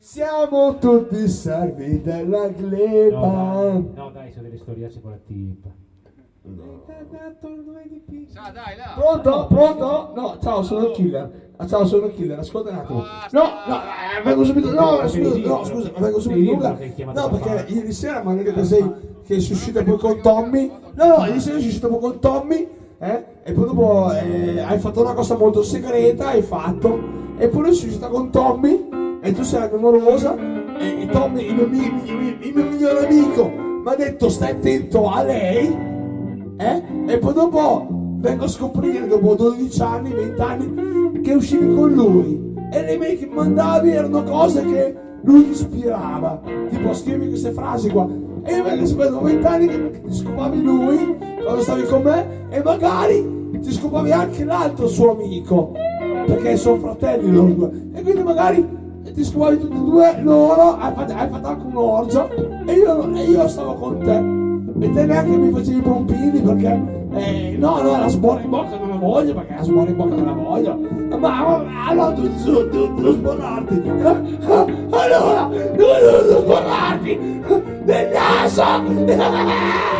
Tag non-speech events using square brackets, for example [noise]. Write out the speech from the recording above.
Siamo tutti servi della gleba. No, dai, no, dai, sono delle storiacce con la tipa. Sa, dai, là. Pronto? Pronto? No, ciao, sono il killer. Ah, ciao, sono il killer, ascolta un attimo. No, no, eh, vengo subito. No, scusa, no, scusa, vengo subito. Nulla. No, perché ieri sera mi hanno detto che sei che sei uscita poi con Tommy. No, no, ieri sera sei uscita poi con Tommy. Eh? E poi dopo eh, hai fatto una cosa molto segreta, hai fatto. E poi sei uscita con Tommy. E tu sei amorosa. E, e Tommy, il mio, mi- mi- mi- il mio migliore amico, mi ha detto stai attento a lei eh? E poi dopo vengo a scoprire, dopo 12 anni, 20 anni, che uscivi con lui. E le mail che mandavi erano cose che lui ispirava. Tipo scrivi queste frasi qua. E io vengo a sapere dopo 20 anni che ti scopavi lui quando stavi con me e magari ti scopavi anche l'altro suo amico. Perché sono fratelli loro due. E quindi magari ti scopavi tutti e due loro, hai fatto, hai fatto anche un orgio e io, e io stavo con te. E te neanche mi facevi i pompini perché eh, no, no, la sborra in bocca non la voglio perché la sborra in bocca non la voglio. Ma, allora tu, tu, tu, tu sborrarti. Allora, tu, tu, tu sborrarti nel naso. [laughs]